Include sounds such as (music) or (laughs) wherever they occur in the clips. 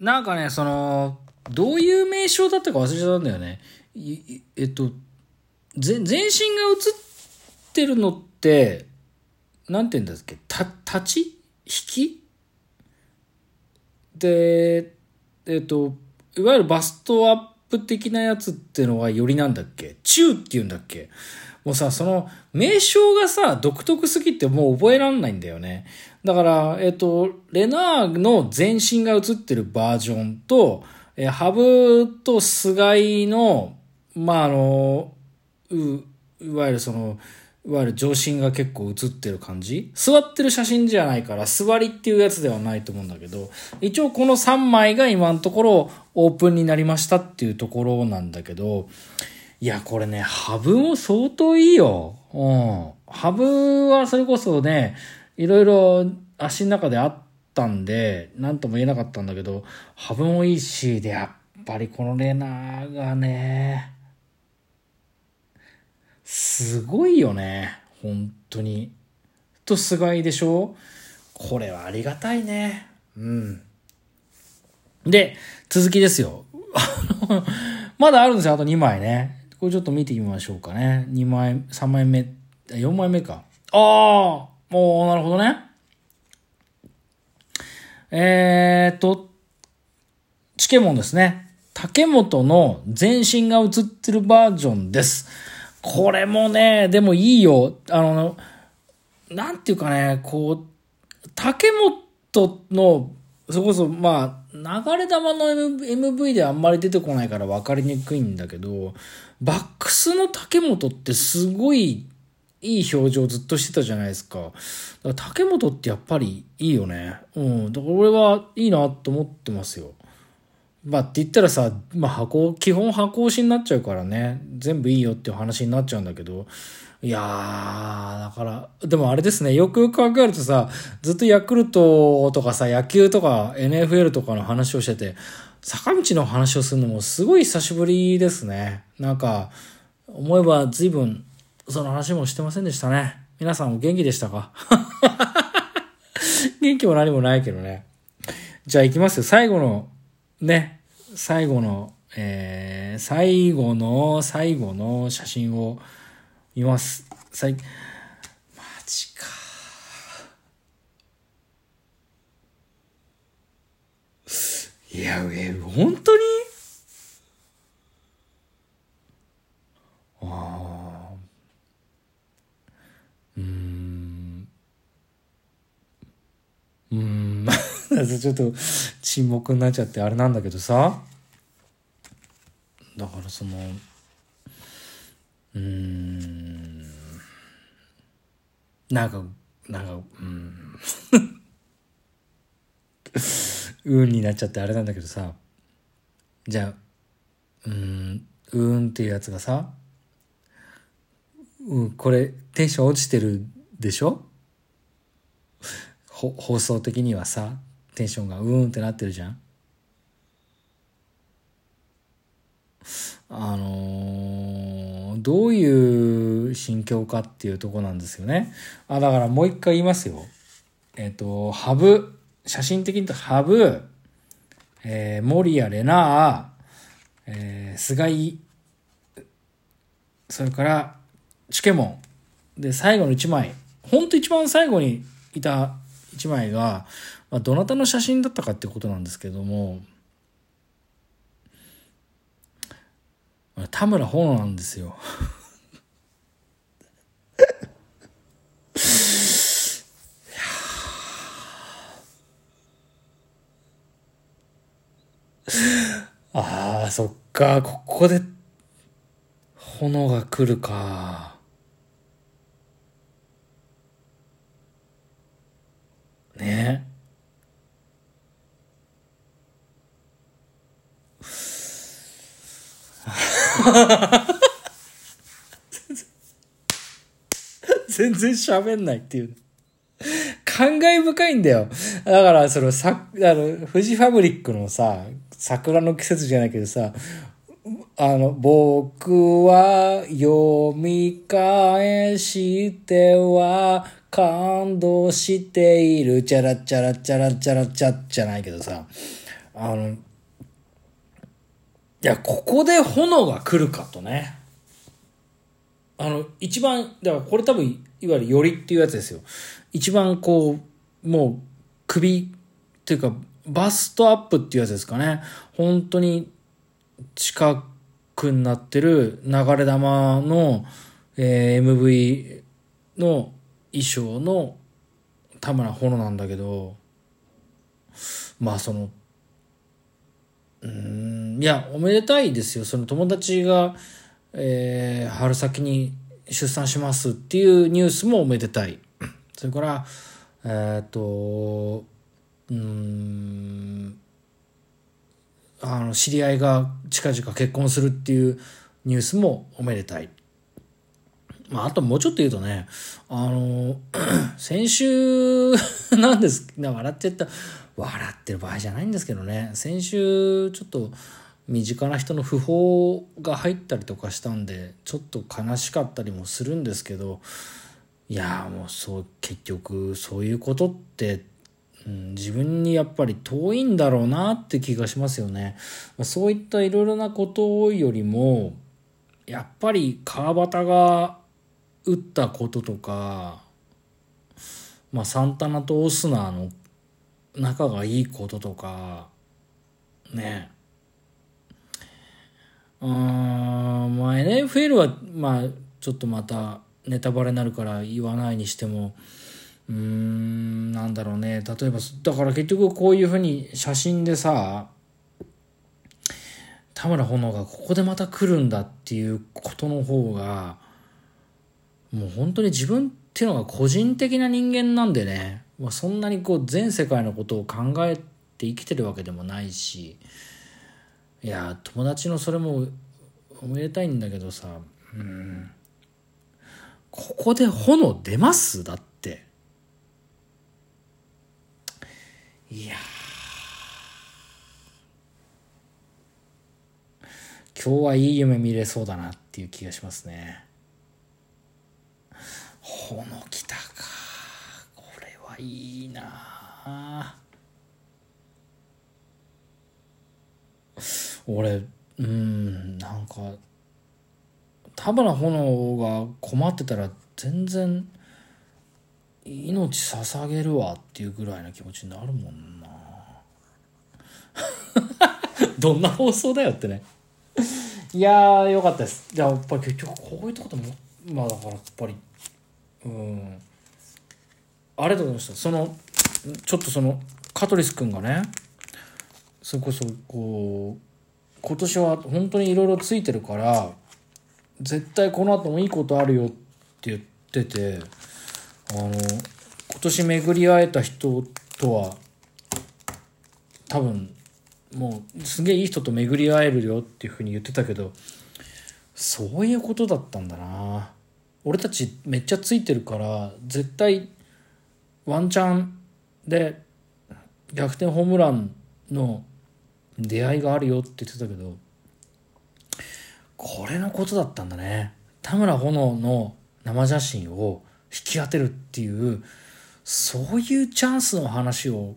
なんかね、その、どういう名称だったか忘れちゃったんだよね。えっと、全身が映ってるのって、なんて言うんだっけ？た、立ち？引き？で、えっと、いわゆるバストアップ的なやつってのはよりなんだっけ？中って言うんだっけ？もうさ、その名称がさ、独特すぎてもう覚えらんないんだよね。だから、えっと、レナーの全身が映ってるバージョンと、えハブとスガイの、まあ、あの、う、いわゆるその、いわゆる上身が結構映ってる感じ座ってる写真じゃないから、座りっていうやつではないと思うんだけど、一応この3枚が今のところオープンになりましたっていうところなんだけど、いや、これね、ハブも相当いいよ。うん。ハブはそれこそね、いろいろ足の中であったんで、なんとも言えなかったんだけど、ハブもいいし、で、やっぱりこのレナーがね、すごいよね。本当に。と、菅井でしょ？これはありがたいね。うん。で、続きですよ。(laughs) まだあるんですよ。あと2枚ね。これちょっと見てみましょうかね。2枚、3枚目、4枚目か。ああもう、なるほどね。えーっと、チケモンですね。竹本の全身が映ってるバージョンです。これもね、でもいいよ。あの、なんていうかね、こう、竹本の、それこそ、まあ、流れ玉の MV MV であんまり出てこないから分かりにくいんだけど、バックスの竹本ってすごいいい表情ずっとしてたじゃないですか。だから竹本ってやっぱりいいよね。うん。だから俺はいいなと思ってますよ。まあって言ったらさ、まあ箱、基本箱押しになっちゃうからね、全部いいよっていう話になっちゃうんだけど、いやー、だから、でもあれですね、よくよく考えるとさ、ずっとヤクルトとかさ、野球とか NFL とかの話をしてて、坂道の話をするのもすごい久しぶりですね。なんか、思えば随分、その話もしてませんでしたね。皆さんも元気でしたか？(laughs) 元気も何もないけどね。じゃあ行きますよ。最後の、ね、最後の、えー、最後の、最後の写真を見ます。さい、マジか。いや、え、本当に？ああ。うん。うーん。(laughs) ちょっと沈黙になっちゃってあれなんだけどさ。だからその、うん。なんか、なんか、うん。(laughs) うんになっちゃってあれなんだけどさ。じゃあ、うん、うんっていうやつがさ、うん、これテンション落ちてるでしょ？(laughs) 放送的にはさ、テンションがうんってなってるじゃん？あのーどういう心境かっていうとこなんですよね。あ、だからもう一回言いますよ。えっ、と、ハブ、写真的に言うとハブ、えー、森谷レナー、えー、菅井、それから、チケモン。で、最後の一枚。ほんと一番最後にいた一枚が、まあ、どなたの写真だったかってことなんですけども、田村炎なんですよ。ああ、そっか、ここで、炎が来るか。ね全然喋んないっていう。感慨深いんだよ。だから、その、さ、あの、富士ファブリックのさ、桜の季節じゃないけどさ、あの、僕は読み返しては感動している、チャラチャラチャラチャラチャじゃないけどさ、あの、いや、ここで炎が来るかとね。あの、一番、だからこれ多分、いわゆるよりっていうやつですよ。一番こう、もう、首っていうか、バストアップっていうやつですかね。本当に近くになってる流れ玉の、えー、MV の衣装の田村炎なんだけど、まあその、うん、いや、おめでたいですよ。その友達が、えー、春先に出産しますっていうニュースもおめでたい。それから、えっ、と、うん、あの、知り合いが近々結婚するっていうニュースもおめでたい。まあ、あともうちょっと言うとね、あの、(clears throat) 先週なんです、笑ってた、笑ってる場合じゃないんですけどね、先週ちょっと身近な人の訃報が入ったりとかしたんで、ちょっと悲しかったりもするんですけど、いやもうそう、結局そういうことって、うん、自分にやっぱり遠いんだろうなって気がしますよね。そういったいろいろなことよりも、やっぱり川端が打ったこととか、まあ、サンタナとオスナーの仲がいいこととか、ね。うん、まあ NFL は、まあ、ちょっとまたネタバレになるから言わないにしても、うーん、なんだろうね。例えば、だから結局こういうふうに写真でさ、田村炎がここでまた来るんだっていうことの方が、もう本当に自分っていうのが個人的な人間なんでね、まあ、そんなにこう全世界のことを考えて生きてるわけでもないしいや友達のそれもおめでたいんだけどさうんここで炎出ます？だって。いや今日はいい夢見れそうだなっていう気がしますね。ほのきた。いいなあ。俺うんなんか田原炎が困ってたら全然命捧げるわっていうぐらいの気持ちになるもんな。(laughs) どんな放送だよってね。いやーよかったです。じゃやっぱり結局こういうとこともまあだからやっぱりうん。ありがとうございました。そのちょっとその香取ス君がねそこそこう今年は本当にいろいろついてるから絶対この後もいいことあるよって言っててあの今年巡り会えた人とは多分もうすげえいい人と巡り会えるよっていうふうに言ってたけどそういうことだったんだな。俺たちめっちゃついてるから絶対ワンチャンで逆転ホームランの出会いがあるよって言ってたけどこれのことだったんだね。田村炎の生写真を引き当てるっていうそういうチャンスの話を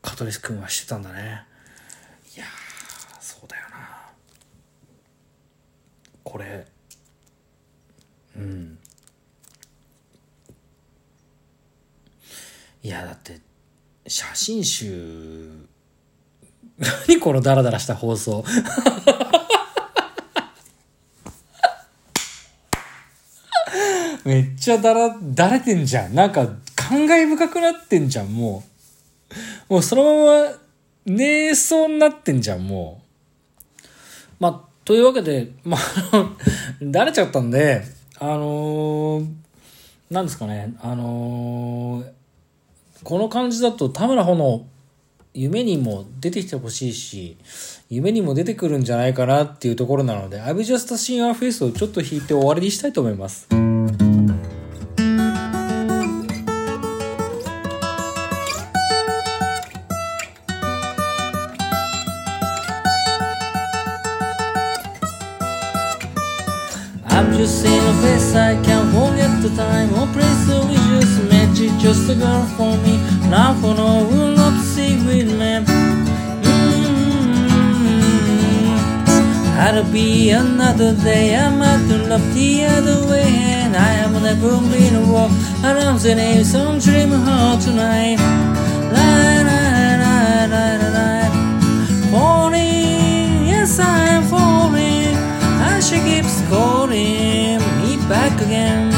香取君はしてたんだね。いやそうだよな。これうん。いやだって写真集 (laughs) 何このダラダラした放送 (laughs) めっちゃだら、だれてんじゃん。なんか、感慨深くなってんじゃん、もう。もうそのまま、寝そうになってんじゃん、もう。まあ、というわけで、まあ、(laughs) だれちゃったんで、あのー、なんですかね、あのー、この感じだと田村穂の夢にも出てきてほしいし、夢にも出てくるんじゃないかなっていうところなので、I've just seen your face をちょっと弾いて終わりにしたいと思います。just seen a face I can't forget the time or place so we just met you just a girl for me. Now for no will not see with me. I'll be another day. I'm out to love the other way, and I am never been a walk around the name. Some dream hard tonight. La la la la la. Falling, yes I'm falling. I she keeps scoring me back again.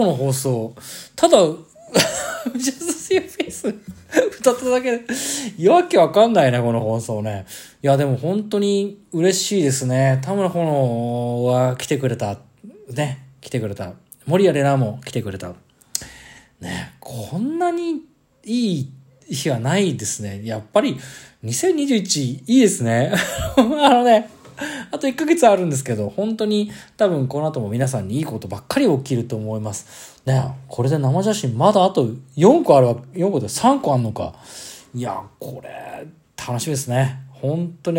この放送。ただ、Just Your Face 歌っただけで、いやわけわかんないね、この放送ね。いや、でも本当に嬉しいですね。田村炎は来てくれた。ね、来てくれた。森谷レナも来てくれた。ね、こんなにいい日はないですね。やっぱり2021いいですね。(laughs) あのね、(laughs) あと1ヶ月あるんですけど、本当に多分この後も皆さんにいいことばっかり起きると思います。ね、これで生写真まだあと4個あるわ、4個で3個あんのか。いや、これ、楽しみですね。本当に